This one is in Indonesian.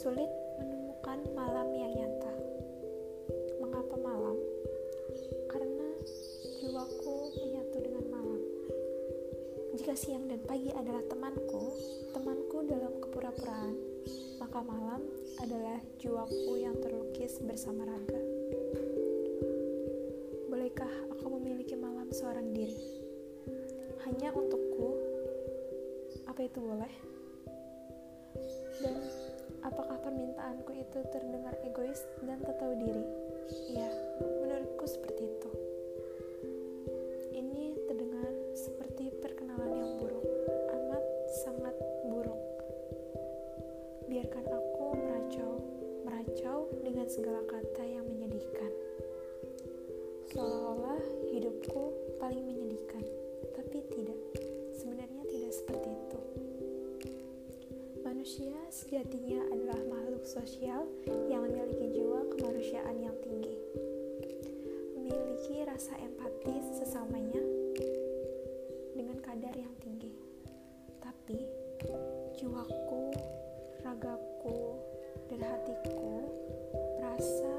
merupakan malam yang nyata. Mengapa malam? Karena jiwaku menyatu dengan malam. Jika siang dan pagi adalah temanku, temanku dalam kepura-puraan, maka malam adalah jiwaku yang terlukis bersama raga. Bolehkah aku memiliki malam seorang diri? Hanya untukku? Apa itu boleh? Apakah permintaanku itu terdengar egois dan tak tahu diri? Iya, menurutku seperti itu. Ini terdengar seperti perkenalan yang buruk, amat sangat buruk. Biarkan aku meracau, meracau dengan segala kata yang menyedihkan. Seolah-olah hidupku paling menyedihkan, manusia sejatinya adalah makhluk sosial yang memiliki jiwa kemanusiaan yang tinggi, memiliki rasa empati sesamanya dengan kadar yang tinggi. Tapi, jiwaku, ragaku, dan hatiku merasa